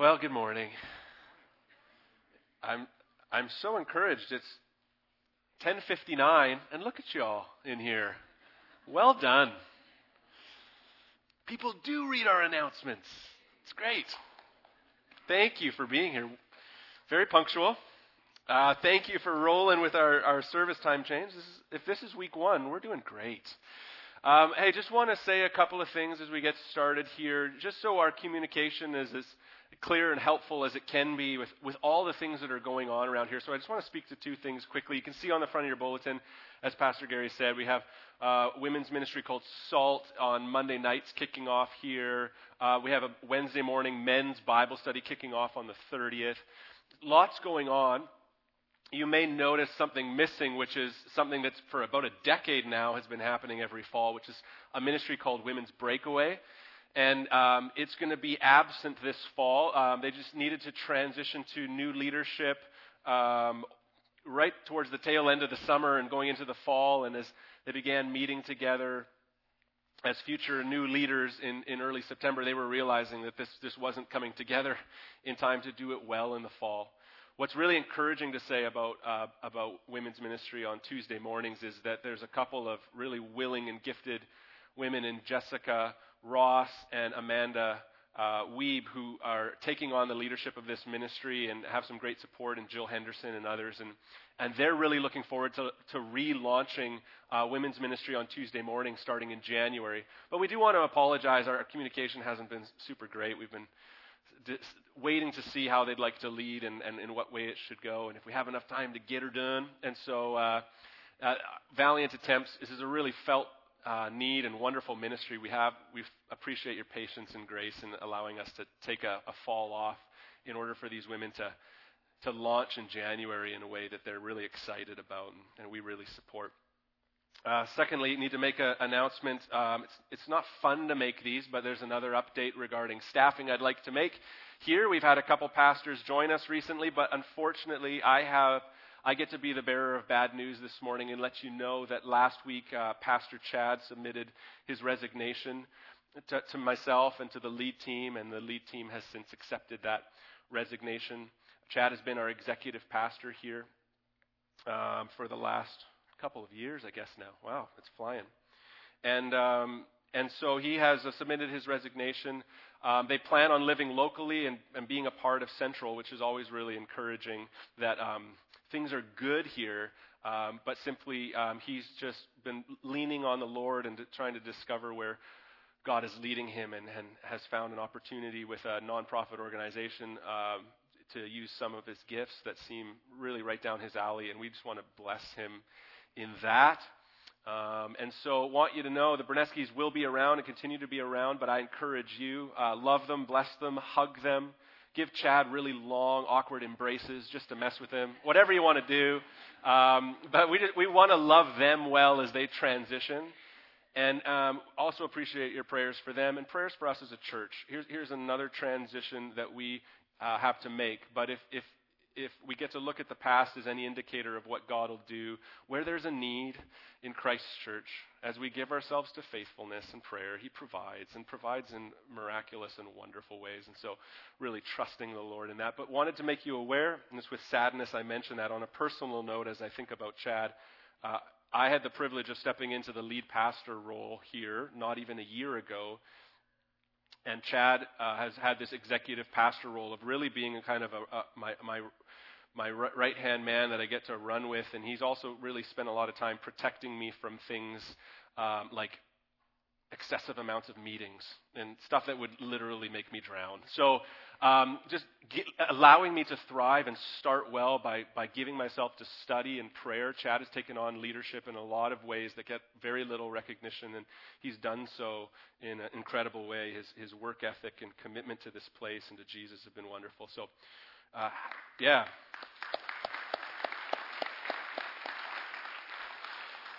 Well, good morning. I'm I'm so encouraged. It's 10:59 and look at y'all in here. Well done. People do read our announcements. It's great. Thank you for being here. Very punctual. Uh, thank you for rolling with our, our service time change. This is, if this is week one, we're doing great. Um, hey, just want to say a couple of things as we get started here, just so our communication is as clear and helpful as it can be with, with all the things that are going on around here. So I just want to speak to two things quickly. You can see on the front of your bulletin, as Pastor Gary said, we have uh, women's ministry called SALT on Monday nights kicking off here. Uh, we have a Wednesday morning men's Bible study kicking off on the 30th. Lots going on you may notice something missing, which is something that's for about a decade now has been happening every fall, which is a ministry called Women's Breakaway. And um, it's going to be absent this fall. Um, they just needed to transition to new leadership um, right towards the tail end of the summer and going into the fall. And as they began meeting together as future new leaders in, in early September, they were realizing that this, this wasn't coming together in time to do it well in the fall. What's really encouraging to say about, uh, about women's ministry on Tuesday mornings is that there's a couple of really willing and gifted women in Jessica Ross and Amanda uh, Weeb who are taking on the leadership of this ministry and have some great support, and Jill Henderson and others. And, and they're really looking forward to, to relaunching uh, women's ministry on Tuesday morning starting in January. But we do want to apologize. Our, communication hasn't been super great. We've been waiting to see how they'd like to lead and, and in what way it should go, and if we have enough time to get her done. And so, uh, uh, valiant attempts. This is a really felt uh, need and wonderful ministry we have. We appreciate your patience and grace in allowing us to take a, a fall off in order for these women to to launch in January in a way that they're really excited about, and, and we really support. Uh, secondly, need to make an announcement. Um, it's, it's, not fun to make these, but there's another update regarding staffing I'd like to make. Here, we've had a couple pastors join us recently, but unfortunately, I have I get to be the bearer of bad news this morning and let you know that last week uh, Pastor Chad submitted his resignation to, to myself and to the lead team, and the lead team has since accepted that resignation. Chad has been our executive pastor here um, for the last couple of years, I guess now. Wow, it's flying. And um, and so he has uh, submitted his resignation. Um, they plan on living locally and, and, being a part of Central, which is always really encouraging. That um, things are good here, um, but simply um, he's just been leaning on the Lord and trying to discover where God is leading him, and, and has found an opportunity with a nonprofit organization um, to use some of his gifts that seem really right down his alley, and we just want to bless him in that. Um, and so, want you to know the Berneskis will be around and continue to be around, but I encourage you uh, love them, bless them, hug them. Give Chad really long, awkward embraces just to mess with him. Whatever you want to do. Um, but we, we want to love them well as they transition. And um, also appreciate your prayers for them and prayers for us as a church. Here's, here's another transition that we uh, have to make. But if, if if we get to look at the past as any indicator of what God will do, where there's a need in Christ's church, as we give ourselves to faithfulness and prayer, He provides and provides in miraculous and wonderful ways. And so, really trusting the Lord in that. But wanted to make you aware, and it's with sadness I mention that on a personal note as I think about Chad. Uh, I had the privilege of stepping into the lead pastor role here not even a year ago. And Chad uh, has had this executive pastor role of really being a kind of a, a, my, my my right hand man that I get to run with, and he's also really spent a lot of time protecting me from things um, like excessive amounts of meetings and stuff that would literally make me drown. So, um, just get, allowing me to thrive and start well by, by giving myself to study and prayer. Chad has taken on leadership in a lot of ways that get very little recognition, and he's done so in an incredible way. His, his work ethic and commitment to this place and to Jesus have been wonderful. So, uh, yeah.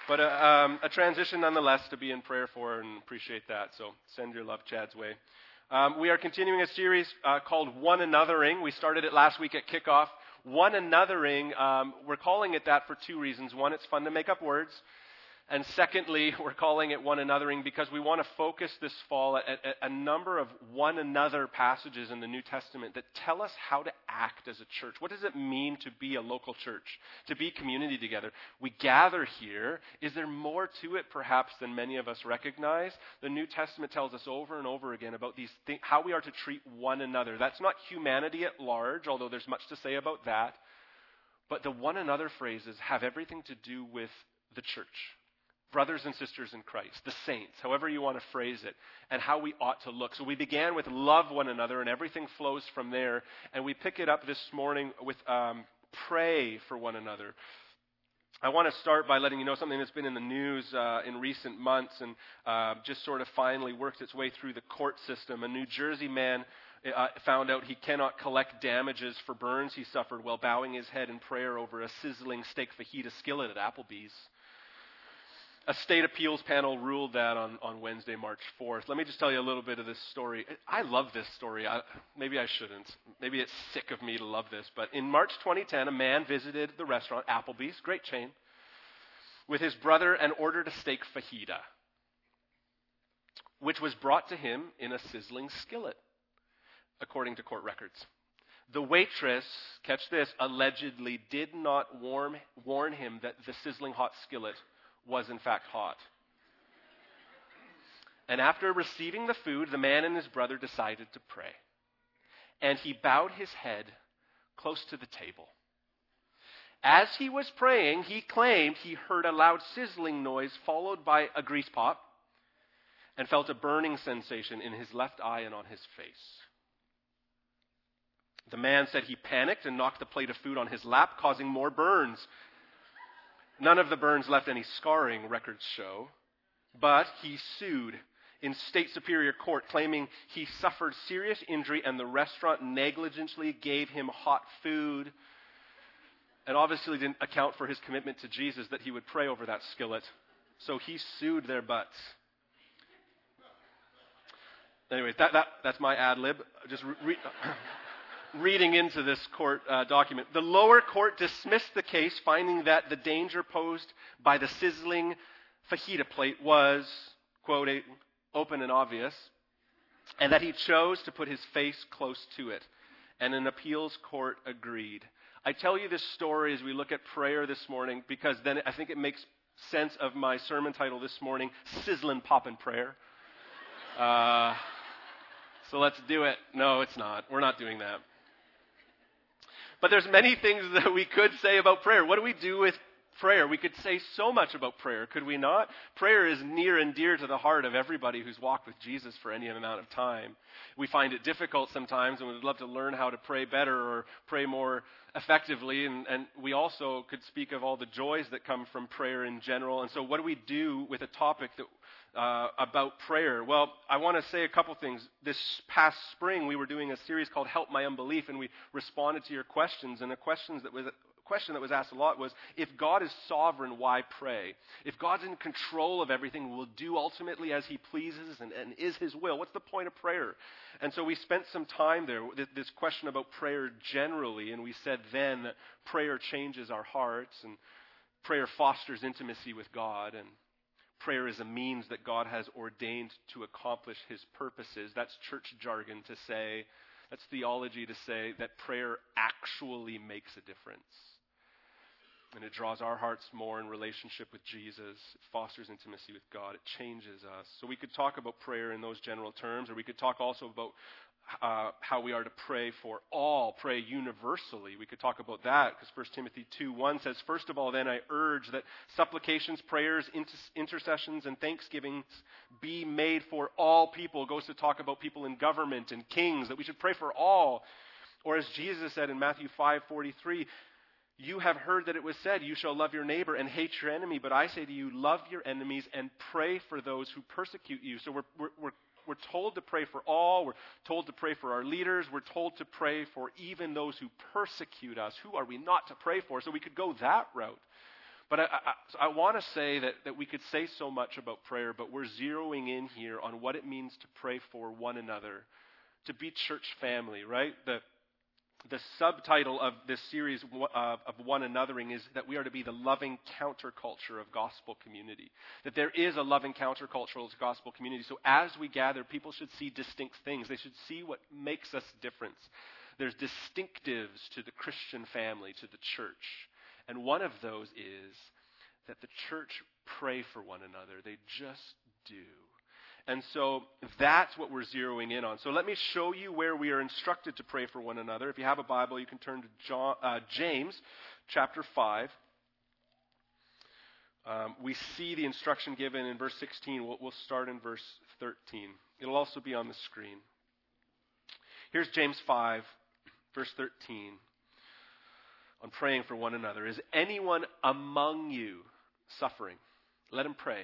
But a, uh, um, a, transition nonetheless to be in prayer for and appreciate that. So send your love Chad's way. Um, we are continuing a series uh, called One Anothering. We started it last week at kickoff. One Anothering, um, we're calling it that for two reasons. One, it's fun to make up words. And secondly, we're calling it one anothering because we want to focus this fall at, at, a number of one another passages in the New Testament that tell us how to act as a church. What does it mean to be a local church, to be community together? We gather here. Is there more to it, perhaps, than many of us recognize? The New Testament tells us over and over again about these things, how we are to treat one another. That's not humanity at large, although there's much to say about that. But the one another phrases have everything to do with the church brothers and sisters in Christ, the saints, however you want to phrase it, and how we ought to look. So we began with love one another, and everything flows from there. And we pick it up this morning with um, pray for one another. I want to start by letting you know something that's been in the news uh, in recent months and uh, just sort of finally worked its way through the court system. A New Jersey man uh, found out he cannot collect damages for burns he suffered while bowing his head in prayer over a sizzling steak fajita skillet at Applebee's a state appeals panel ruled that on, on Wednesday, March 4th. Let me just tell you a little bit of this story. I love this story. I, maybe I shouldn't. Maybe it's sick of me to love this. But in March 2010, a man visited the restaurant, Applebee's, great chain, with his brother and ordered a steak fajita, which was brought to him in a sizzling skillet, according to court records. The waitress, catch this, allegedly did not warn, warn him that the sizzling hot skillet was in fact hot. And after receiving the food, the man and his brother decided to pray. And he bowed his head close to the table. As he was praying, he claimed he heard a loud sizzling noise followed by a grease pop and felt a burning sensation in his left eye and on his face. The man said he panicked and knocked the plate of food on his lap, causing more burns. None of the burns left any scarring, records show, but he sued in state superior court claiming he suffered serious injury and the restaurant negligently gave him hot food and obviously didn't account for his commitment to Jesus that he would pray over that skillet. So he sued their butts. Anyways, that, that, that's my ad lib. Just re- reading into this court uh, document. The lower court dismissed the case, finding that the danger posed by the sizzling fajita plate was, quote, open and obvious, and that he chose to put his face close to it. And an appeals court agreed. I tell you this story as we look at prayer this morning because then I think it makes sense of my sermon title this morning Sizzling Poppin' Prayer. Uh, so let's do it. No, it's not. We're not doing that. But there's many things that we could say about prayer. What do we do with prayer? We could say so much about prayer, could we not? Prayer is near and dear to the heart of everybody who's walked with Jesus for any amount of time. We find it difficult sometimes and we'd love to learn how to pray better or pray more effectively. And, and we also could speak of all the joys that come from prayer in general. And so, what do we do with a topic that uh, about prayer? Well, I want to say a couple things. This past spring, we were doing a series called Help My Unbelief, and we responded to your questions. And the questions that was question that was asked a lot was if God is sovereign, why pray? If God's in control of everything, will do ultimately as he pleases and, and, is his will, what's the point of prayer? And so we spent some time there, this question about prayer generally, and we said then that prayer changes our hearts and prayer fosters intimacy with God and prayer is a means that God has ordained to accomplish his purposes. That's church jargon to say, that's theology to say that prayer actually makes a difference. And it draws our hearts more in relationship with Jesus. It fosters intimacy with God. It changes us. So we could talk about prayer in those general terms, or we could talk also about uh, how we are to pray for all, pray universally. We could talk about that because 1 Timothy 2 1 says, First of all, then I urge that supplications, prayers, inter- intercessions, and thanksgivings be made for all people. It goes to talk about people in government and kings, that we should pray for all. Or as Jesus said in Matthew 5 43, you have heard that it was said, You shall love your neighbor and hate your enemy. But I say to you, love your enemies and pray for those who persecute you. So we're, we're, we're we're told to pray for all. We're told to pray for our leaders. We're told to pray for even those who persecute us. Who are we not to pray for? So we could go that route. But I, I, I want to say that, that we could say so much about prayer, but we're zeroing in here on what it means to pray for one another, to be church family, right? The, the subtitle of this series of, uh, of one anothering is that we are to be the loving counterculture of gospel community. That there is a loving countercultural gospel community. So as we gather, people should see distinct things. They should see what makes us different. There's distinctives to the Christian family, to the church. And one of those is that the church pray for one another. They just do. And so that's what we're zeroing in on. So let me show you where we are instructed to pray for one another. If you have a Bible, you can turn to John, uh, James chapter 5. Um, we see the instruction given in verse 16. We'll, we'll start in verse 13. It'll also be on the screen. Here's James 5, verse 13, on praying for one another. Is anyone among you suffering? Let him pray.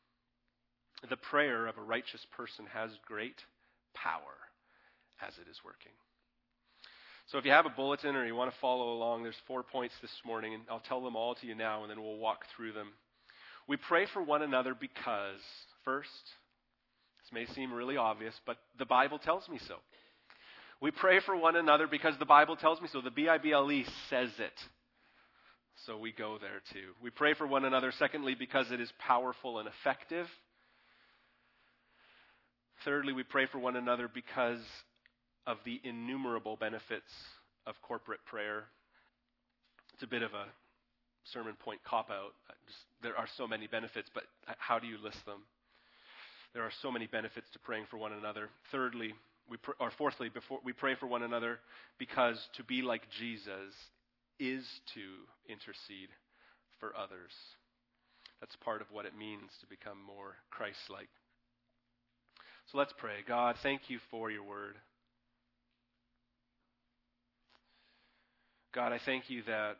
The prayer of a righteous person has great power as it is working. So if you have a bulletin or you want to follow along, there's four points this morning, and I'll tell them all to you now, and then we'll walk through them. We pray for one another because, first, this may seem really obvious, but the Bible tells me so. We pray for one another because the Bible tells me so. The B I B L E says it. So we go there too. We pray for one another, secondly, because it is powerful and effective. Thirdly, we pray for one another because of the innumerable benefits of corporate prayer. It's a bit of a sermon point cop out. there are so many benefits, but how do you list them? There are so many benefits to praying for one another. Thirdly, we pr- or fourthly, before we pray for one another because to be like Jesus is to intercede for others. That's part of what it means to become more Christ-like. So let's pray. God, thank you for your word. God, I thank you that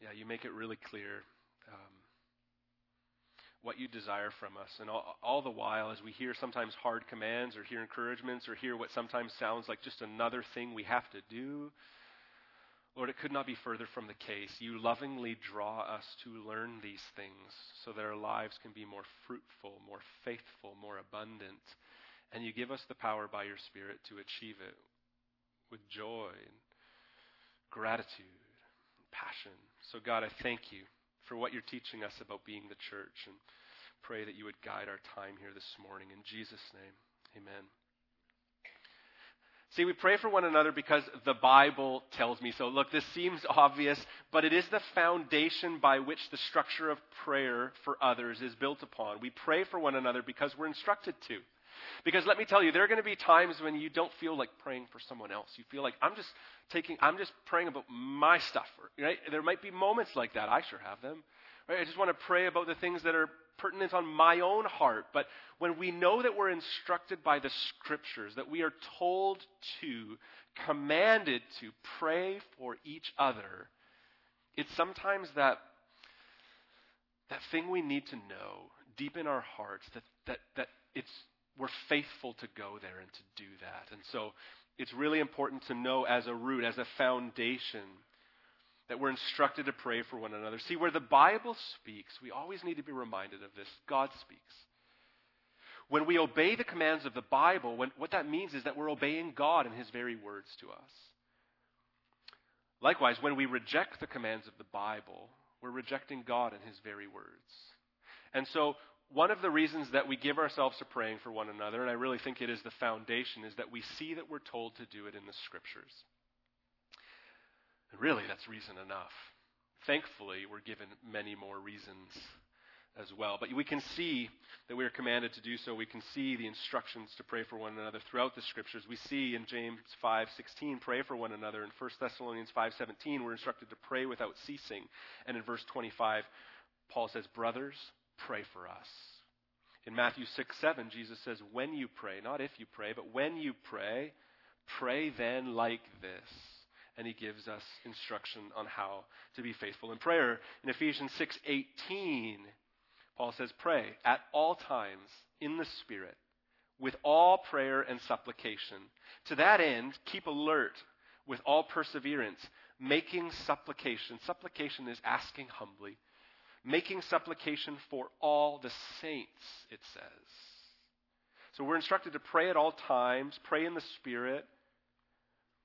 yeah, you make it really clear um, what you desire from us. And all, all, the while, as we hear sometimes hard commands or hear encouragements or hear what sometimes sounds like just another thing we have to do, Lord, it could not be further from the case. You lovingly draw us to learn these things so that our lives can be more fruitful, more faithful, more abundant. And you give us the power by your Spirit to achieve it with joy and gratitude and passion. So, God, I thank you for what you're teaching us about being the church and pray that you would guide our time here this morning. In Jesus' name, amen. See, we pray for one another because the Bible tells me so. Look, this seems obvious, but it is the foundation by which the structure of prayer for others is built upon. We pray for one another because we're instructed to. Because let me tell you, there are going to be times when you don't feel like praying for someone else. You feel like I'm just taking, I'm just praying about my stuff. Right? There might be moments like that. I sure have them. Right? I just want to pray about the things that are pertinent on my own heart. But when we know that we're instructed by the scriptures, that we are told to, commanded to pray for each other, it's sometimes that, that thing we need to know deep in our hearts that, that, that it's, we're faithful to go there and to do that. And so it's really important to know as a root, as a foundation, that we're instructed to pray for one another. See, where the Bible speaks, we always need to be reminded of this God speaks. When we obey the commands of the Bible, when, what that means is that we're obeying God and His very words to us. Likewise, when we reject the commands of the Bible, we're rejecting God and His very words. And so, one of the reasons that we give ourselves to praying for one another, and I really think it is the foundation, is that we see that we're told to do it in the Scriptures. And really, that's reason enough. Thankfully, we're given many more reasons as well. But we can see that we are commanded to do so. We can see the instructions to pray for one another throughout the scriptures. We see in James 5:16 pray for one another. In 1 Thessalonians 5:17 we're instructed to pray without ceasing. And in verse 25 Paul says, "Brothers, pray for us." In Matthew 6 7, Jesus says, When you pray, not if you pray, but when you pray, pray then like this. And he gives us instruction on how to be faithful in prayer. In Ephesians 6 18, Paul says, Pray at all times in the Spirit, with all prayer and supplication. To that end, keep alert with all perseverance, making supplication. Supplication is asking humbly making supplication for all the saints, it says. So we're instructed to pray at all times, pray in the Spirit,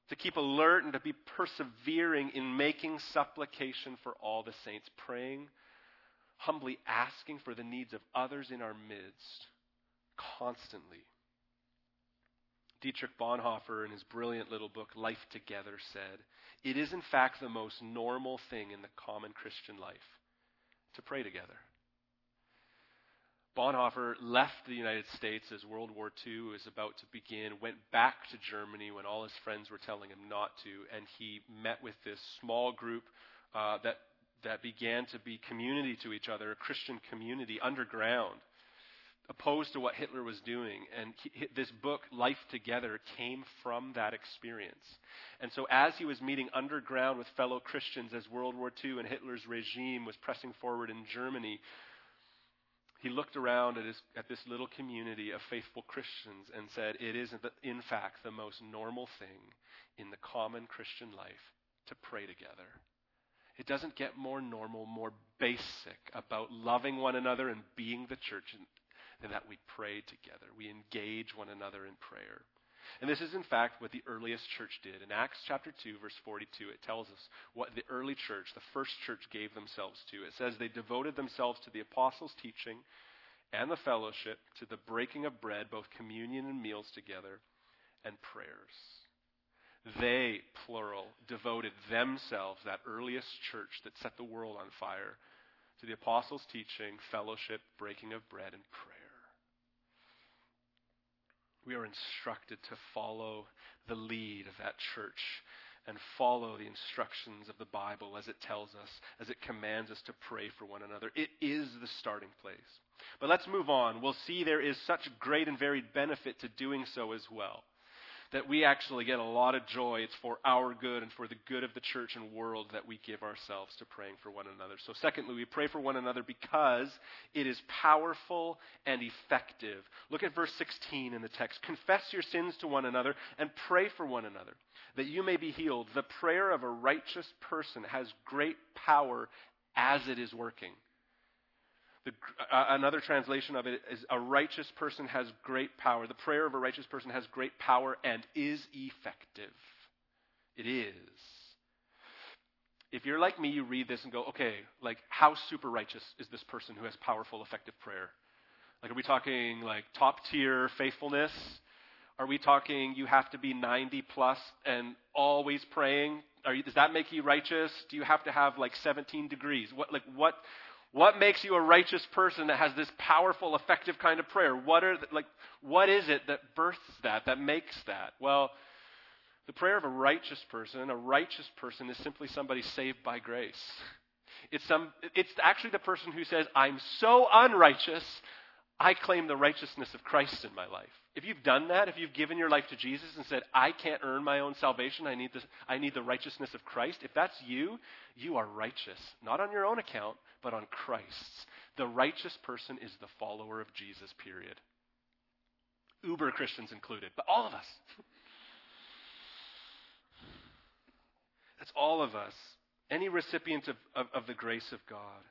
to keep alert and to be persevering in making supplication for all the saints, praying, humbly asking for the needs of others in our midst, constantly. Dietrich Bonhoeffer, in his brilliant little book, Life Together, said, It is in fact the most normal thing in the common Christian life to pray together. Bonhoeffer left the United States as World War II was about to begin, went back to Germany when all his friends were telling him not to, and he met with this small group uh, that, that began to be community to each other, a Christian community underground opposed to what Hitler was doing. And he, this book, Life Together, came from that experience. And so, as he was meeting underground with fellow Christians as World War II and Hitler's regime was pressing forward in Germany, he looked around at, his, at this little community of faithful Christians and said, It is, in fact, the most normal thing in the common Christian life to pray together. It doesn't get more normal, more basic about loving one another and being the church and that we pray together. We engage one another in prayer. And this is, in fact, what the earliest church did. In Acts chapter 2, verse 42, it tells us what the early church, the first church, gave themselves to. It says they devoted themselves to the apostles' teaching and the fellowship, to the breaking of bread, both communion and meals together, and prayers. They, plural, devoted themselves, that earliest church that set the world on fire, to the apostles' teaching, fellowship, breaking of bread, and prayer we are instructed to follow the lead of that church and follow the instructions of the Bible as it tells us, as it commands us to pray for one another. It is the starting place. But let's move on. We'll see there is such great and varied benefit to doing so as well that we actually get a lot of joy. It's for our good and for the good of the church and world that we give ourselves to praying for one another. So, secondly, we pray for one another because it is powerful and effective. Look at verse 16 in the text. Confess your sins to one another and pray for one another that you may be healed. The prayer of a righteous person has great power as it is working. The, uh, another translation of it is a righteous person has great power. The prayer of a righteous person has great power and is effective. It is. If you're like me, you read this and go, okay, like, how super righteous is this person who has powerful, effective prayer? Like, are we talking like top tier faithfulness? Are we talking you have to be 90 plus and always praying? You, does that make you righteous? Do you have to have like 17 degrees? What, like, what, what makes you a righteous person that has this powerful, effective kind of prayer? What are the, like what is it that births that, that makes that? Well, the prayer of a righteous person, a righteous person is simply somebody saved by grace. It's some it's actually the person who says, I'm so unrighteous, I claim the righteousness of Christ in my life. If you've done that, if you've given your life to Jesus and said, I can't earn my own salvation, I need, this, I need the righteousness of Christ, if that's you, you are righteous. Not on your own account, but on Christ's. The righteous person is the follower of Jesus, period. Uber Christians included, but all of us. That's all of us. Any recipient of, of, of the grace of God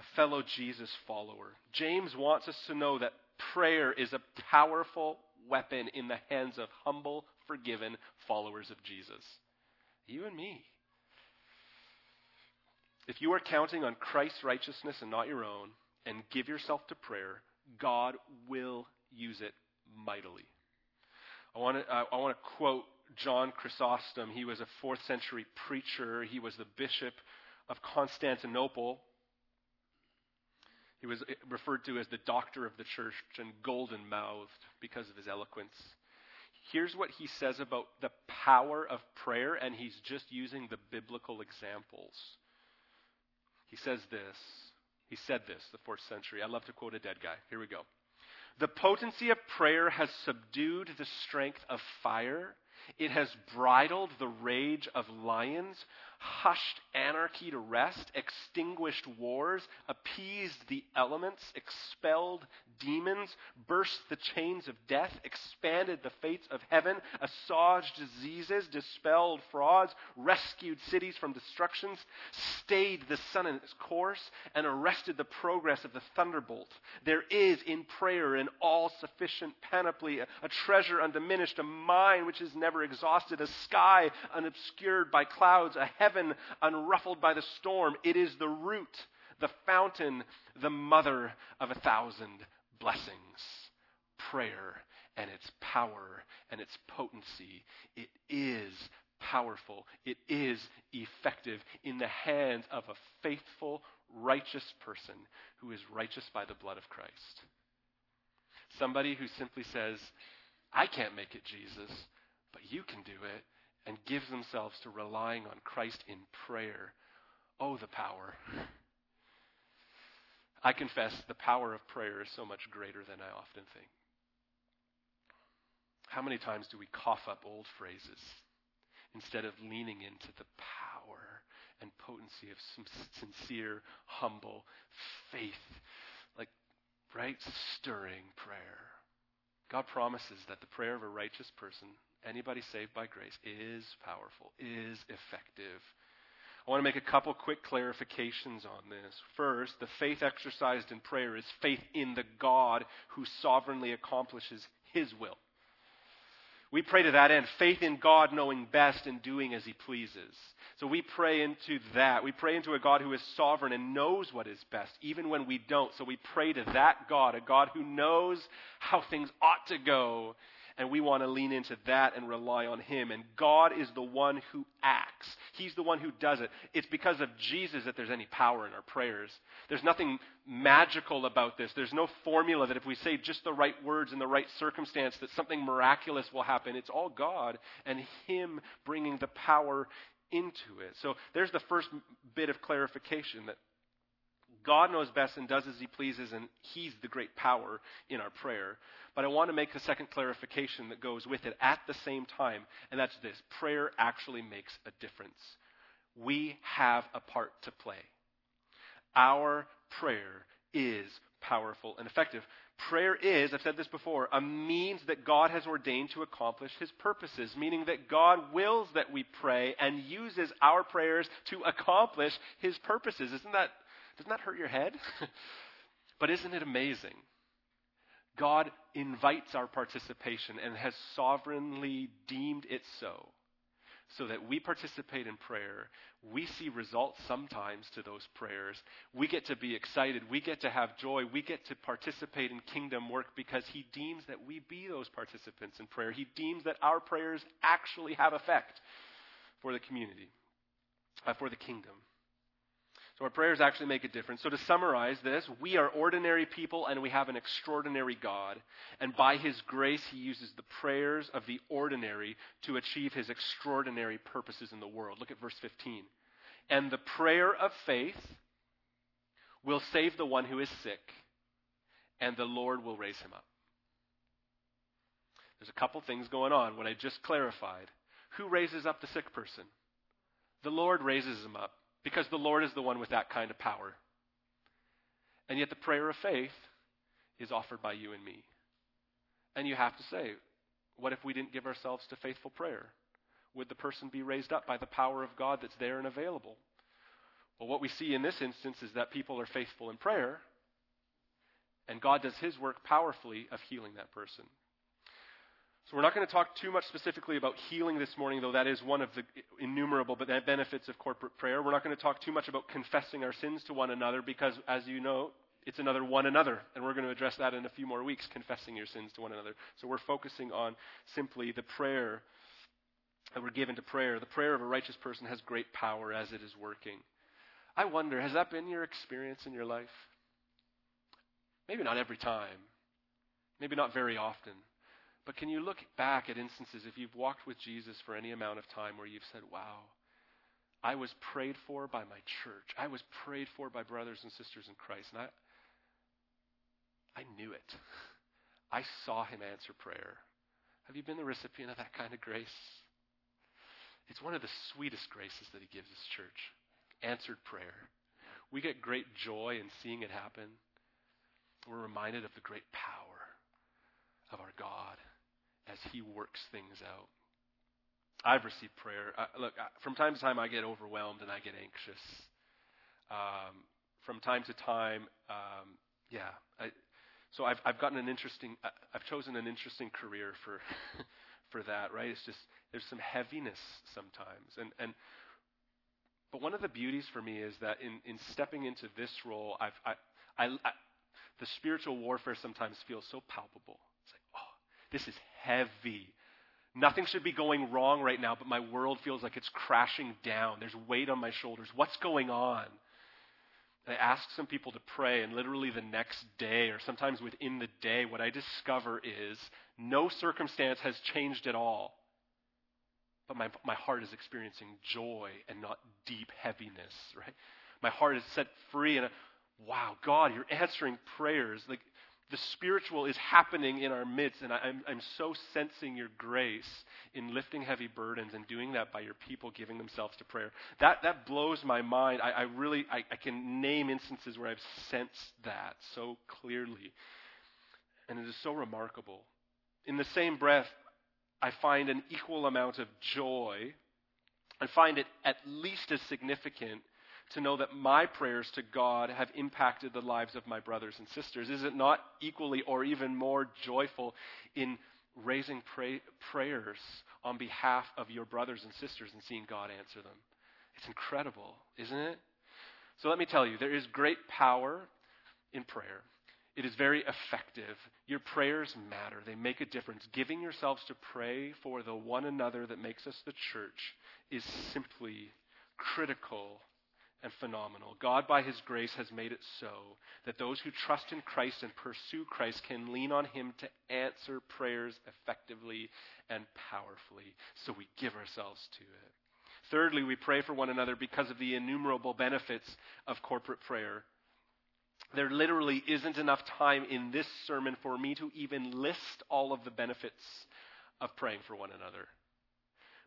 a fellow Jesus follower. James wants us to know that prayer is a powerful weapon in the hands of humble, forgiven followers of Jesus. You and me. If you are counting on Christ's righteousness and not your own, and give yourself to prayer, God will use it mightily. I want to, I want to quote John Chrysostom. He was a fourth century preacher, he was the bishop of Constantinople. He was eh, referred to as the doctor of the church and golden mouthed because of his eloquence. Here's what he says about the power of prayer, and he's just using the biblical examples. He says this. He said this, the fourth century. I love to quote a dead guy. Here we go. The potency of prayer has subdued the strength of fire. It has bridled the rage of lions, hushed anarchy to rest, extinguished wars, appeased the elements, expelled demons, burst the chains of death, expanded the fates of heaven, assuaged diseases, dispelled frauds, rescued cities from destructions, stayed the sun in its course, and arrested the progress of the thunderbolt. There is in prayer an all sufficient panoply, a, a treasure undiminished, a mind which is never exhausted, a sky unobscured by clouds, a heaven heaven unruffled by the storm. It is the root, the fountain, the mother of a thousand blessings. Prayer and its power and its potency. It is powerful. It is effective in the hands of a faithful, righteous person who is righteous by the blood of Christ. Somebody who simply says, I can't make it, Jesus, but you can do it and gives themselves to relying on Christ in prayer. Oh, the power. I confess the power of prayer is so much greater than I often think. How many times do we cough up old phrases instead of leaning into the power and potency of some sincere, humble faith, like, right, stirring prayer? God promises that the prayer of a righteous person anybody saved by grace is powerful, is effective. I want to make a couple quick clarifications on this. First, the faith exercised in prayer is faith in the God who sovereignly accomplishes his will. We pray to that end, faith in God knowing best and doing as he pleases. So we pray into that. We pray into a God who is sovereign and knows what is best, even when we don't. So we pray to that God, a God who knows how things ought to go and we want to lean into that and rely on Him. And God is the one who acts, He's the one who does it. It's because of Jesus that there's any power in our prayers. There's nothing magical about this. There's no formula that if we say just the right words in the right circumstance, that something miraculous will happen. It's all God and Him bringing the power into it. So there's the first bit of clarification that God knows best and does as he pleases, and he's the great power in our prayer. But I want to make a second clarification that goes with it at the same time, and that's this prayer actually makes a difference. We have a part to play. Our prayer is powerful and effective. Prayer is, I've said this before, a means that God has ordained to accomplish his purposes, meaning that God wills that we pray and uses our prayers to accomplish his purposes. Isn't that, doesn't that hurt your head? but isn't it amazing God invites our participation and has sovereignly deemed it so, so that we participate in prayer. We see results sometimes to those prayers. We get to be excited. We get to have joy. We get to participate in kingdom work because He deems that we be those participants in prayer. He deems that our prayers actually have effect for the community, uh, for the kingdom. So our prayers actually make a difference. So to summarize this, we are ordinary people and we have an extraordinary God. And by His grace, He uses the prayers of the ordinary to achieve His extraordinary purposes in the world. Look at verse 15. And the prayer of faith will save the one who is sick, and the Lord will raise him up. There's a couple things going on. What I just clarified. Who raises up the sick person? The Lord raises him up because the Lord is the one with that kind of power. And yet the prayer of faith is offered by you and me. And you have to say, what if we didn't give ourselves to faithful prayer? Would the person be raised up by the power of God that's there and available? Well, what we see in this instance is that people are faithful in prayer, and God does his work powerfully of healing that person. So we're not going to talk too much specifically about healing this morning, though that is one of the innumerable benefits of corporate prayer. We're not going to talk too much about confessing our sins to one another because, as you know, it's another one another. And we're going to address that in a few more weeks, confessing your sins to one another. So we're focusing on simply the prayer that we're given to prayer. The prayer of a righteous person has great power as it is working. I wonder, has that been your experience in your life? Maybe not every time. Maybe not very often. But can you look back at instances, if you've walked with Jesus for any amount of time, where you've said, wow, I was prayed for by my church. I was prayed for by brothers and sisters in Christ. And I, I knew it. I saw him answer prayer. Have you been the recipient of that kind of grace? It's one of the sweetest graces that he gives his church. Answered prayer. We get great joy in seeing it happen. We're reminded of the great power of our God as he works things out. I've received prayer. Uh, look, from time to time, I get overwhelmed and I get anxious. Um, from time to time, um, yeah. I, so I've I've gotten an interesting. I've chosen an interesting career for for that. Right? It's just there's some heaviness sometimes, and and. But one of the beauties for me is that in, in stepping into this role, I've, I, I, I, the spiritual warfare sometimes feels so palpable. This is heavy. Nothing should be going wrong right now, but my world feels like it's crashing down. There's weight on my shoulders. What's going on? I ask some people to pray, and literally the next day, or sometimes within the day, what I discover is no circumstance has changed at all. But my, my heart is experiencing joy and not deep heaviness, right? My heart is set free, and wow, God, you're answering prayers. Like the spiritual is happening in our midst, and I, am I'm, I'm so sensing your grace in lifting heavy burdens and doing that by your people giving themselves to prayer. That, that blows my mind. I, I really I, I can name instances where I've sensed that so clearly. And it is so remarkable. In the same breath, I find an equal amount of joy. I find it at least as significant to know that my prayers to God have impacted the lives of my brothers and sisters? Is it not equally or even more joyful in raising pray- prayers on behalf of your brothers and sisters and seeing God answer them? It's incredible, isn't it? So let me tell you, there is great power in prayer. It is very effective. Your prayers matter. They make a difference. Giving yourselves to pray for the one another that makes us the church is simply critical and phenomenal. God, by His grace, has made it so that those who trust in Christ and pursue Christ can lean on Him to answer prayers effectively and powerfully. So we give ourselves to it. Thirdly, we pray for one another because of the innumerable benefits of corporate prayer. There literally isn't enough time in this sermon for me to even list all of the benefits of praying for one another.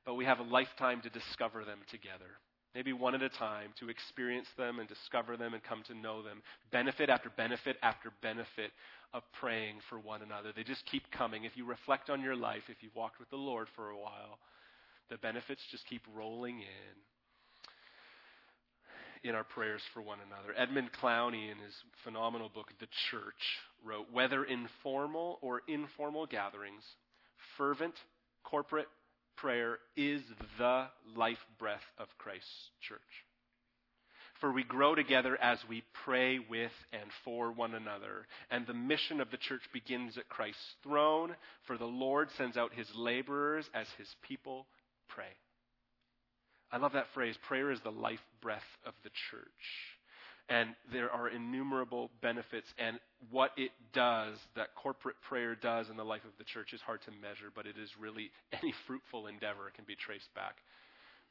But we have a lifetime to discover them together maybe one at a time, to experience them and discover them and come to know them. Benefit after benefit after benefit of praying for one another. They just keep coming. If you reflect on your life, if you've walked with the Lord for a while, the benefits just keep rolling in in our prayers for one another. Edmund Clowney, in his phenomenal book, The Church, wrote Whether informal or informal gatherings, fervent corporate prayer is the life breath of Christ's church. For we grow together as we pray with and for one another. And the mission of the church begins at Christ's throne, for the Lord sends out his laborers as his people pray. I love that phrase. Prayer is the life breath of the church. And there are innumerable benefits. And what it does, that corporate prayer does in the life of the church, is hard to measure, but it is really any fruitful endeavor can be traced back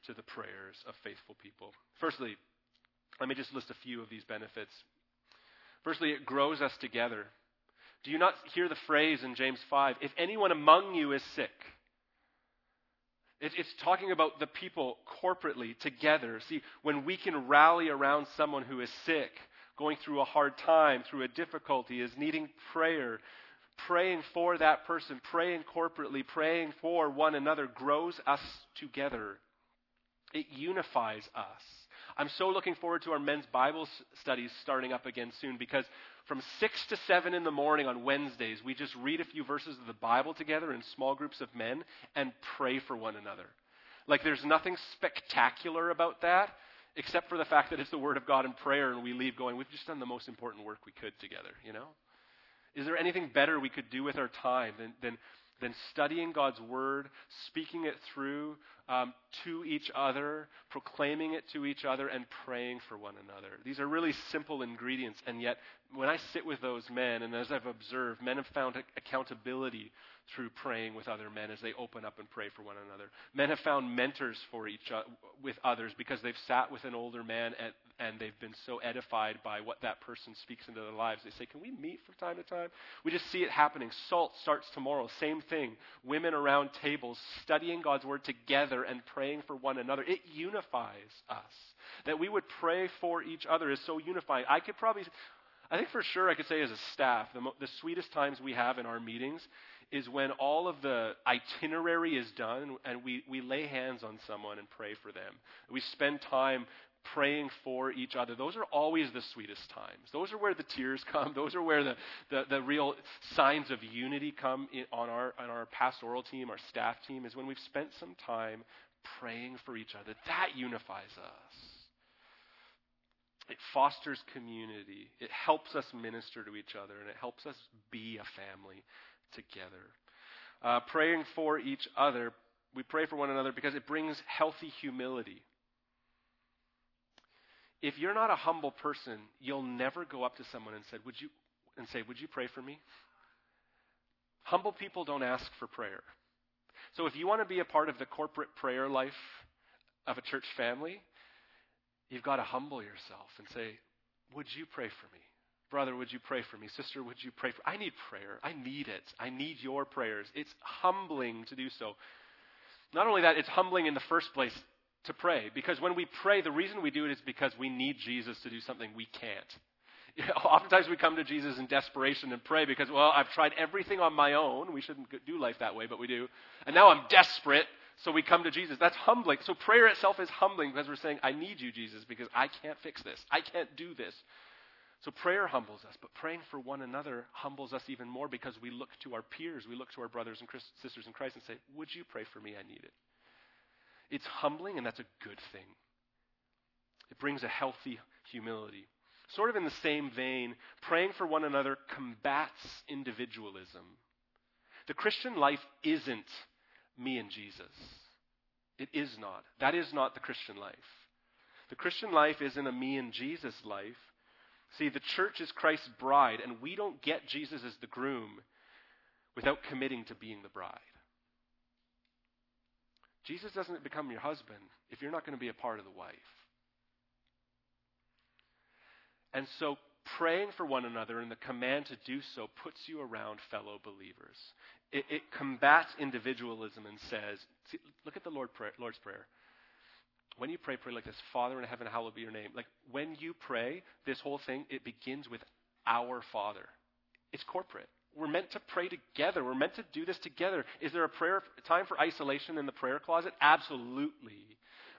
to the prayers of faithful people. Firstly, let me just list a few of these benefits. Firstly, it grows us together. Do you not hear the phrase in James 5 if anyone among you is sick? It's talking about the people corporately together. See, when we can rally around someone who is sick, going through a hard time, through a difficulty, is needing prayer, praying for that person, praying corporately, praying for one another grows us together. It unifies us. I'm so looking forward to our men's Bible studies starting up again soon because from 6 to 7 in the morning on Wednesdays, we just read a few verses of the Bible together in small groups of men and pray for one another. Like there's nothing spectacular about that except for the fact that it's the Word of God and prayer, and we leave going, we've just done the most important work we could together, you know? Is there anything better we could do with our time than, than, than studying God's Word, speaking it through, um, to each other, proclaiming it to each other, and praying for one another. These are really simple ingredients, and yet when I sit with those men, and as I've observed, men have found accountability through praying with other men as they open up and pray for one another. Men have found mentors for each with others because they've sat with an older man and, and they've been so edified by what that person speaks into their lives. They say, "Can we meet from time to time?" We just see it happening. Salt starts tomorrow. Same thing. Women around tables studying God's word together and praying for one another. It unifies us. That we would pray for each other is so unifying. I could probably I think for sure I could say as a staff, the, mo- the sweetest times we have in our meetings is when all of the itinerary is done and we, we lay hands on someone and pray for them. We spend time praying for each other. Those are always the sweetest times. Those are where the tears come. Those are where the, the, the real signs of unity come in, on, our, on our pastoral team, our staff team, is when we've spent some time praying for each other. That unifies us. It fosters community. It helps us minister to each other, and it helps us be a family together. Uh, praying for each other, we pray for one another because it brings healthy humility. If you're not a humble person, you'll never go up to someone and said, "Would you?" and say, "Would you pray for me?" Humble people don't ask for prayer. So if you want to be a part of the corporate prayer life of a church family, you've got to humble yourself and say, "Would you pray for me?" Brother, would you pray for me? Sister, would you pray for I need prayer. I need it. I need your prayers. It's humbling to do so. Not only that, it's humbling in the first place to pray. Because when we pray, the reason we do it is because we need Jesus to do something we can't. You know, oftentimes we come to Jesus in desperation and pray because, well, I've tried everything on my own. We shouldn't do life that way, but we do. And now I'm desperate, so we come to Jesus. That's humbling. So prayer itself is humbling because we're saying, I need you, Jesus, because I can't fix this. I can't do this. So prayer humbles us, but praying for one another humbles us even more because we look to our peers, we look to our brothers and sisters in Christ and say, Would you pray for me? I need it. It's humbling, and that's a good thing. It brings a healthy humility. Sort of in the same vein, praying for one another combats individualism. The Christian life isn't me and Jesus. It is not. That is not the Christian life. The Christian life isn't a me and Jesus life. See, the church is Christ's bride, and we don't get Jesus as the groom without committing to being the bride. Jesus doesn't become your husband if you're not going to be a part of the wife. And so, praying for one another and the command to do so puts you around fellow believers. It, it combats individualism and says, see, look at the Lord prayer, Lord's Prayer when you pray, pray like this Father in heaven, hallowed be your name. Like when you pray, this whole thing, it begins with our Father. It's corporate. We're meant to pray together. We're meant to do this together. Is there a prayer time for isolation in the prayer closet? Absolutely.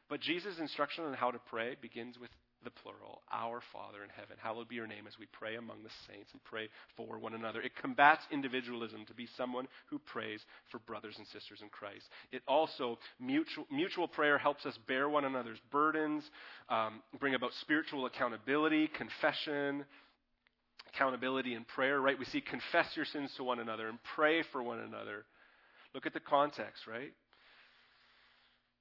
But Jesus' instruction on how to pray begins with the plural, our Father in heaven. Hallowed be your name as we pray among the saints and pray for one another. It combats individualism to be someone who prays for brothers and sisters in Christ. It also, mutual, mutual prayer helps us bear one another's burdens, um, bring about spiritual accountability, confession, accountability in prayer, right? We see confess your sins to one another and pray for one another. Look at the context, right?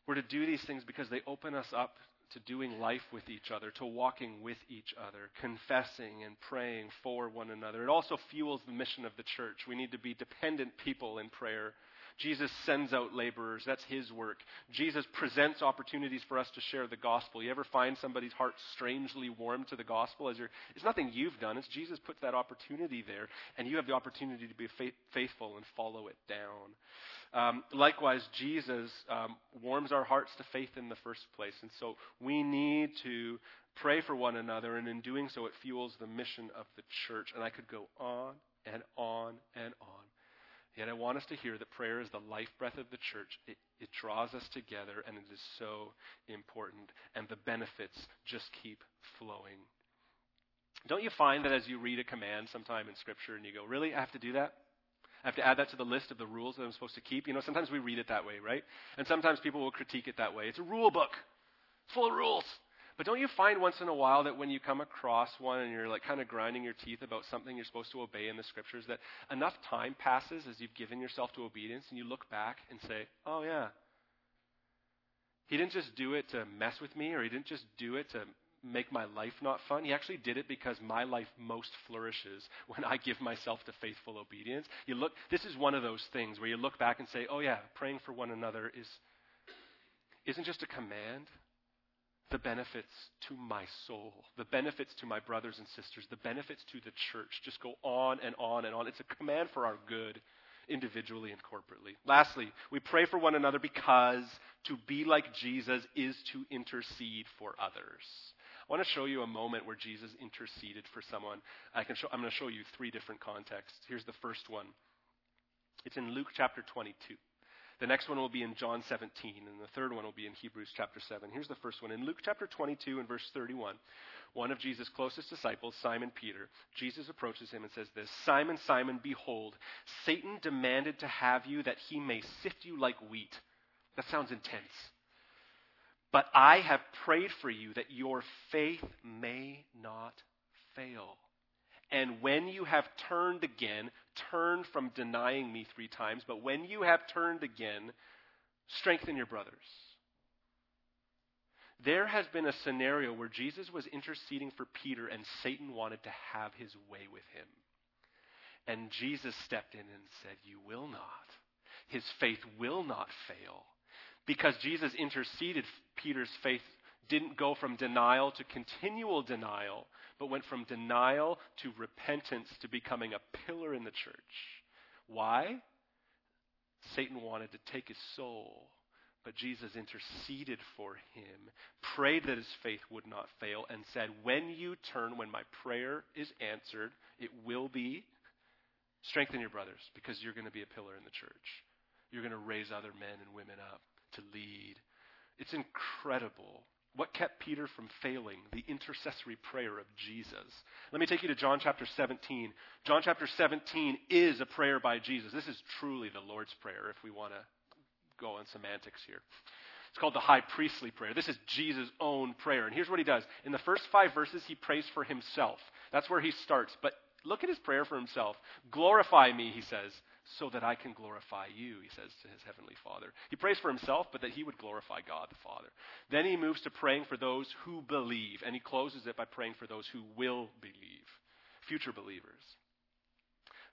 We're to do these things because they open us up to doing life with each other, to walking with each other, confessing and praying for one another. It also fuels the mission of the church. We need to be dependent people in prayer. Jesus sends out laborers. That's his work. Jesus presents opportunities for us to share the gospel. You ever find somebody's heart strangely warm to the gospel? As you're, it's nothing you've done. It's Jesus puts that opportunity there, and you have the opportunity to be faith, faithful and follow it down. Um, likewise, Jesus um, warms our hearts to faith in the first place. And so we need to pray for one another, and in doing so, it fuels the mission of the church. And I could go on and on and on. Yet I want us to hear that prayer is the life breath of the church. It, it draws us together, and it is so important. And the benefits just keep flowing. Don't you find that as you read a command sometime in Scripture and you go, Really? I have to do that? I have to add that to the list of the rules that I'm supposed to keep. You know, sometimes we read it that way, right? And sometimes people will critique it that way. It's a rule book. Full of rules. But don't you find once in a while that when you come across one and you're like kind of grinding your teeth about something you're supposed to obey in the scriptures, that enough time passes as you've given yourself to obedience and you look back and say, oh, yeah, He didn't just do it to mess with me, or he didn't just do it to make my life not fun. He actually did it because my life most flourishes when I give myself to faithful obedience. You look this is one of those things where you look back and say, "Oh yeah, praying for one another is isn't just a command. The benefits to my soul, the benefits to my brothers and sisters, the benefits to the church just go on and on and on. It's a command for our good individually and corporately. Lastly, we pray for one another because to be like Jesus is to intercede for others. I want to show you a moment where Jesus interceded for someone. I can show, I'm going to show you three different contexts. Here's the first one. It's in Luke chapter 22. The next one will be in John 17, and the third one will be in Hebrews chapter 7. Here's the first one. In Luke chapter 22 and verse 31, one of Jesus' closest disciples, Simon Peter, Jesus approaches him and says this Simon, Simon, behold, Satan demanded to have you that he may sift you like wheat. That sounds intense. But I have prayed for you that your faith may not fail. And when you have turned again, turn from denying me three times, but when you have turned again, strengthen your brothers. There has been a scenario where Jesus was interceding for Peter and Satan wanted to have his way with him. And Jesus stepped in and said, You will not. His faith will not fail because Jesus interceded, Peter's faith didn't go from denial to continual denial, but went from denial to repentance to becoming a pillar in the church. Why? Satan wanted to take his soul, but Jesus interceded for him, prayed that his faith would not fail, and said, When you turn, when my prayer is answered, it will be strengthen your brothers because you're going to be a pillar in the church. You're going to raise other men and women up to lead. It's incredible. What kept Peter from failing? The intercessory prayer of Jesus. Let me take you to John chapter 17. John chapter 17 is a prayer by Jesus. This is truly the Lord's Prayer if we want to go on semantics here. It's called the high priestly prayer. This is Jesus' own prayer. And here's what he does. In the first five verses, he prays for himself. That's where he starts. But look at his prayer for himself. Glorify me, he says, so that I can glorify you, he says to his heavenly Father. He prays for himself, but that he would glorify God the Father. Then he moves to praying for those who believe, and he closes it by praying for those who will believe, future believers.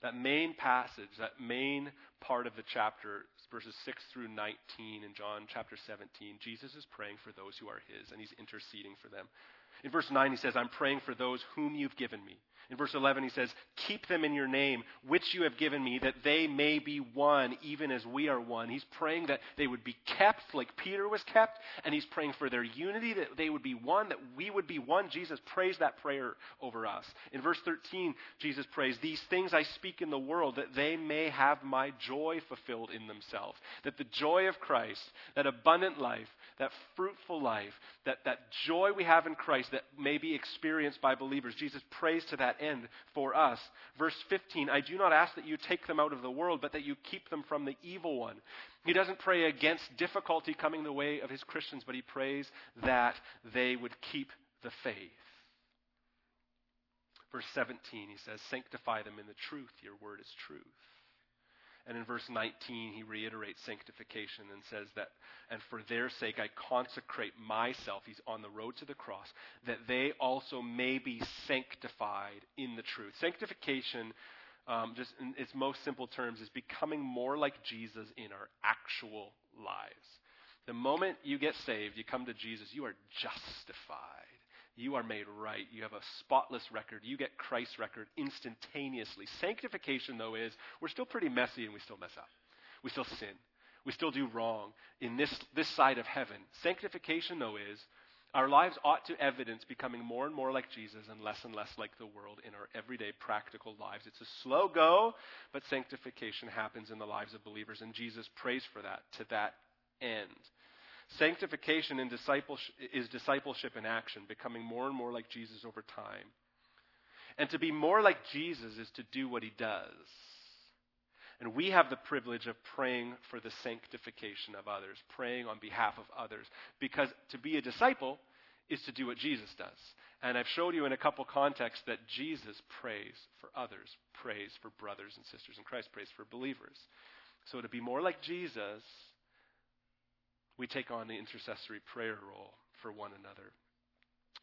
That main passage, that main part of the chapter, verses 6 through 19 in John chapter 17, Jesus is praying for those who are his, and he's interceding for them. In verse 9, he says, I'm praying for those whom you've given me. In verse 11, he says, Keep them in your name, which you have given me, that they may be one, even as we are one. He's praying that they would be kept like Peter was kept, and he's praying for their unity, that they would be one, that we would be one. Jesus prays that prayer over us. In verse 13, Jesus prays, These things I speak in the world, that they may have my joy fulfilled in themselves. That the joy of Christ, that abundant life, that fruitful life, that, that joy we have in Christ that may be experienced by believers, Jesus prays to that end for us. Verse 15 I do not ask that you take them out of the world, but that you keep them from the evil one. He doesn't pray against difficulty coming the way of his Christians, but he prays that they would keep the faith. Verse 17, he says, Sanctify them in the truth. Your word is truth. And in verse 19, he reiterates sanctification and says that, and for their sake I consecrate myself, he's on the road to the cross, that they also may be sanctified in the truth. Sanctification, um, just in its most simple terms, is becoming more like Jesus in our actual lives. The moment you get saved, you come to Jesus, you are justified. You are made right. You have a spotless record. You get Christ's record instantaneously. Sanctification, though, is we're still pretty messy and we still mess up. We still sin. We still do wrong in this, this side of heaven. Sanctification, though, is our lives ought to evidence becoming more and more like Jesus and less and less like the world in our everyday practical lives. It's a slow go, but sanctification happens in the lives of believers, and Jesus prays for that to that end. Sanctification in discipleship is discipleship in action, becoming more and more like Jesus over time. And to be more like Jesus is to do what he does. And we have the privilege of praying for the sanctification of others, praying on behalf of others. Because to be a disciple is to do what Jesus does. And I've showed you in a couple contexts that Jesus prays for others, prays for brothers and sisters in Christ, prays for believers. So to be more like Jesus we take on the intercessory prayer role for one another.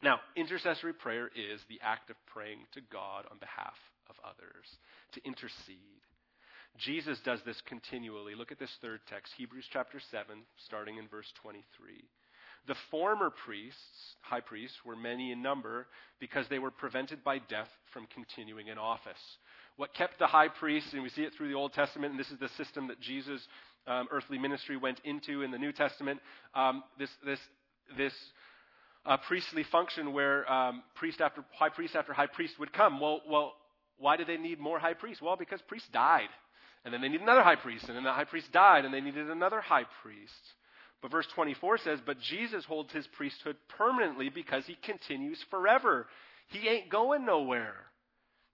Now, intercessory prayer is the act of praying to God on behalf of others, to intercede. Jesus does this continually. Look at this third text, Hebrews chapter 7, starting in verse 23. The former priests, high priests, were many in number because they were prevented by death from continuing in office. What kept the high priests, and we see it through the Old Testament, and this is the system that Jesus' um, earthly ministry went into in the New Testament, um, this, this, this uh, priestly function where um, priest after high priest after high priest would come. Well, well, why did they need more high priests? Well, because priests died. And then they needed another high priest, and then the high priest died, and they needed another high priest. But verse 24 says, But Jesus holds his priesthood permanently because he continues forever. He ain't going nowhere.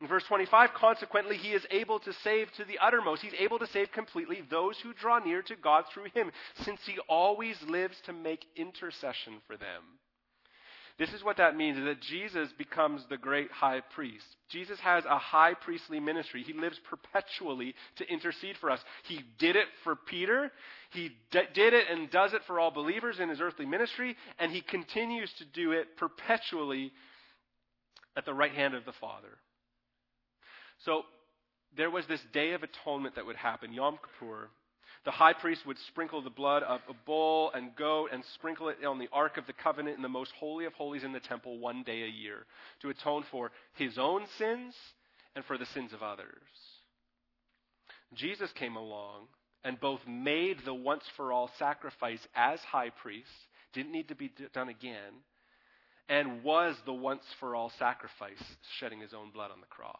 In verse 25, consequently, he is able to save to the uttermost. He's able to save completely those who draw near to God through him, since he always lives to make intercession for them. This is what that means is that Jesus becomes the great high priest. Jesus has a high priestly ministry. He lives perpetually to intercede for us. He did it for Peter. He d- did it and does it for all believers in his earthly ministry, and he continues to do it perpetually at the right hand of the Father. So there was this day of atonement that would happen, Yom Kippur, the high priest would sprinkle the blood of a bull and goat and sprinkle it on the Ark of the Covenant in the most holy of holies in the temple one day a year to atone for his own sins and for the sins of others. Jesus came along and both made the once for all sacrifice as high priest, didn't need to be done again, and was the once for all sacrifice, shedding his own blood on the cross.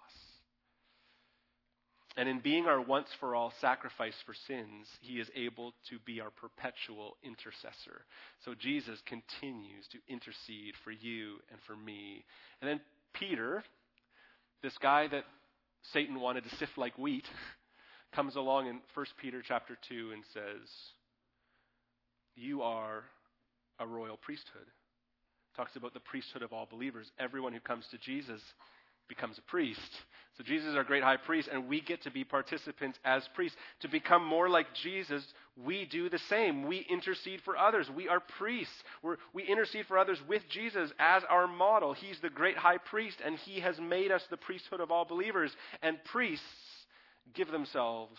And in being our once for all sacrifice for sins, he is able to be our perpetual intercessor. So Jesus continues to intercede for you and for me. And then Peter, this guy that Satan wanted to sift like wheat, comes along in 1 Peter chapter 2 and says, You are a royal priesthood. Talks about the priesthood of all believers. Everyone who comes to Jesus becomes a priest. So Jesus is our great high priest, and we get to be participants as priests. To become more like Jesus, we do the same. We intercede for others. We are priests. We're, we intercede for others with Jesus as our model. He's the great high priest, and he has made us the priesthood of all believers. And priests give themselves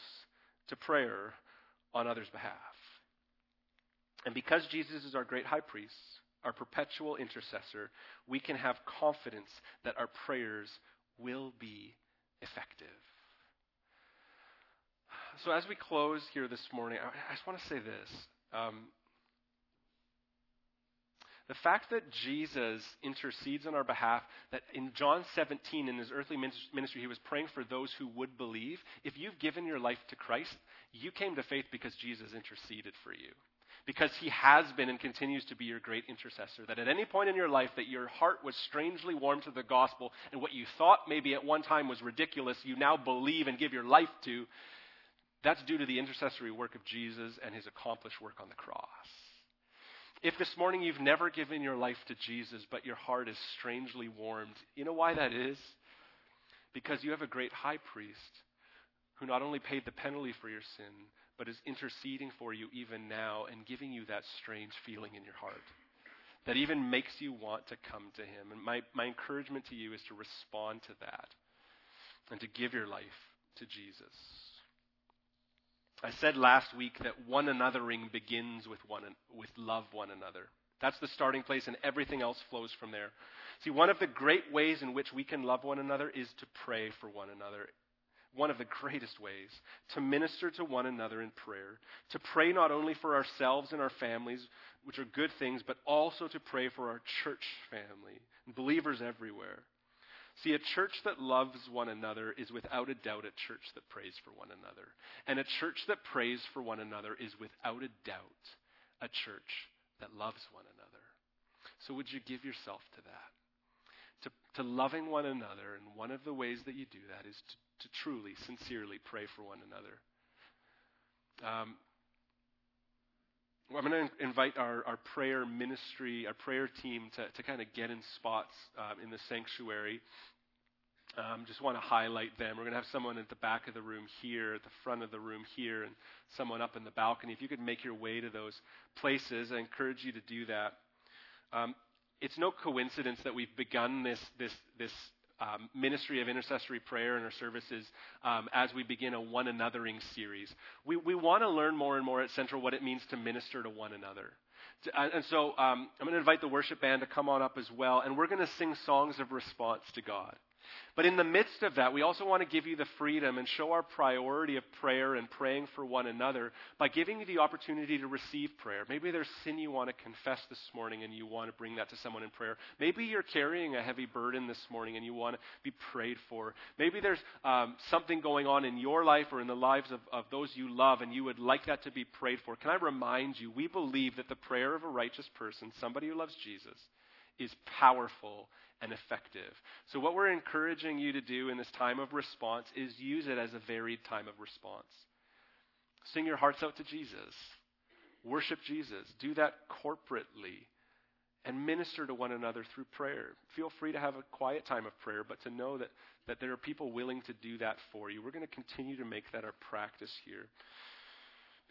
to prayer on others' behalf. And because Jesus is our great high priest, our perpetual intercessor, we can have confidence that our prayers will be effective. So, as we close here this morning, I just want to say this. Um, the fact that Jesus intercedes on our behalf, that in John 17, in his earthly ministry, he was praying for those who would believe. If you've given your life to Christ, you came to faith because Jesus interceded for you because he has been and continues to be your great intercessor. That at any point in your life that your heart was strangely warmed to the gospel and what you thought maybe at one time was ridiculous, you now believe and give your life to, that's due to the intercessory work of Jesus and his accomplished work on the cross. If this morning you've never given your life to Jesus, but your heart is strangely warmed, you know why that is? Because you have a great high priest who not only paid the penalty for your sin, but is interceding for you even now and giving you that strange feeling in your heart that even makes you want to come to Him. And my, my encouragement to you is to respond to that and to give your life to Jesus. I said last week that one anothering begins with one with love one another. That's the starting place, and everything else flows from there. See, one of the great ways in which we can love one another is to pray for one another one of the greatest ways to minister to one another in prayer, to pray not only for ourselves and our families, which are good things, but also to pray for our church family and believers everywhere. See, a church that loves one another is without a doubt a church that prays for one another. And a church that prays for one another is without a doubt a church that loves one another. So would you give yourself to that? To, to loving one another, and one of the ways that you do that is to to truly, sincerely pray for one another. Um, I'm going to invite our, our prayer ministry, our prayer team to, to kind of get in spots um, in the sanctuary. Um, just want to highlight them. We're going to have someone at the back of the room here, at the front of the room here, and someone up in the balcony. If you could make your way to those places, I encourage you to do that. Um, it's no coincidence that we've begun this, this, this um, ministry of intercessory prayer in our services um, as we begin a one anothering series. We, we want to learn more and more at Central what it means to minister to one another. And so um, I'm going to invite the worship band to come on up as well, and we're going to sing songs of response to God. But in the midst of that, we also want to give you the freedom and show our priority of prayer and praying for one another by giving you the opportunity to receive prayer. Maybe there's sin you want to confess this morning and you want to bring that to someone in prayer. Maybe you're carrying a heavy burden this morning and you want to be prayed for. Maybe there's um, something going on in your life or in the lives of, of those you love and you would like that to be prayed for. Can I remind you, we believe that the prayer of a righteous person, somebody who loves Jesus, is powerful and effective. So, what we're encouraging you to do in this time of response is use it as a varied time of response. Sing your hearts out to Jesus, worship Jesus, do that corporately, and minister to one another through prayer. Feel free to have a quiet time of prayer, but to know that, that there are people willing to do that for you. We're going to continue to make that our practice here.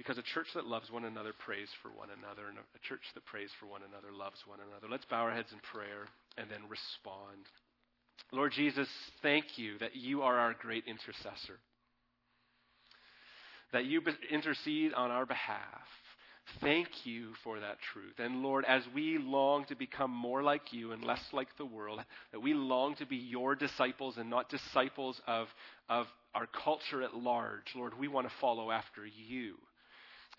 Because a church that loves one another prays for one another, and a church that prays for one another loves one another. Let's bow our heads in prayer and then respond. Lord Jesus, thank you that you are our great intercessor, that you intercede on our behalf. Thank you for that truth. And Lord, as we long to become more like you and less like the world, that we long to be your disciples and not disciples of, of our culture at large, Lord, we want to follow after you.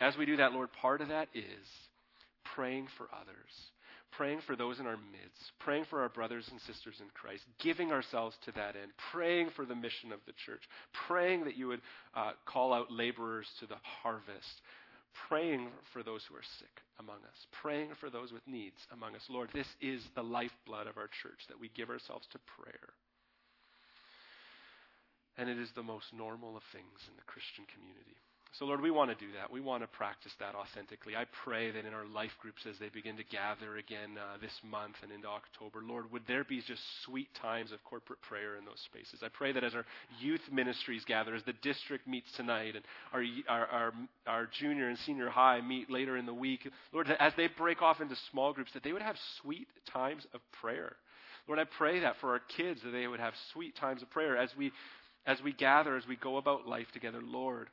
As we do that, Lord, part of that is praying for others, praying for those in our midst, praying for our brothers and sisters in Christ, giving ourselves to that end, praying for the mission of the church, praying that you would uh, call out laborers to the harvest, praying for those who are sick among us, praying for those with needs among us. Lord, this is the lifeblood of our church that we give ourselves to prayer. And it is the most normal of things in the Christian community. So, Lord, we want to do that. We want to practice that authentically. I pray that in our life groups as they begin to gather again uh, this month and into October, Lord, would there be just sweet times of corporate prayer in those spaces? I pray that as our youth ministries gather, as the district meets tonight, and our, our, our, our junior and senior high meet later in the week, Lord, as they break off into small groups, that they would have sweet times of prayer. Lord, I pray that for our kids, that they would have sweet times of prayer as we, as we gather, as we go about life together. Lord,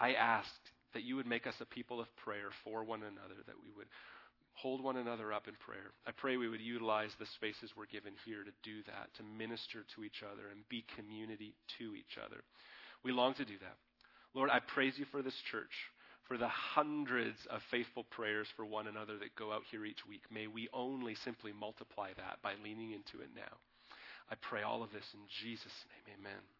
I asked that you would make us a people of prayer for one another, that we would hold one another up in prayer. I pray we would utilize the spaces we're given here to do that, to minister to each other and be community to each other. We long to do that. Lord, I praise you for this church, for the hundreds of faithful prayers for one another that go out here each week. May we only simply multiply that by leaning into it now. I pray all of this in Jesus' name. Amen.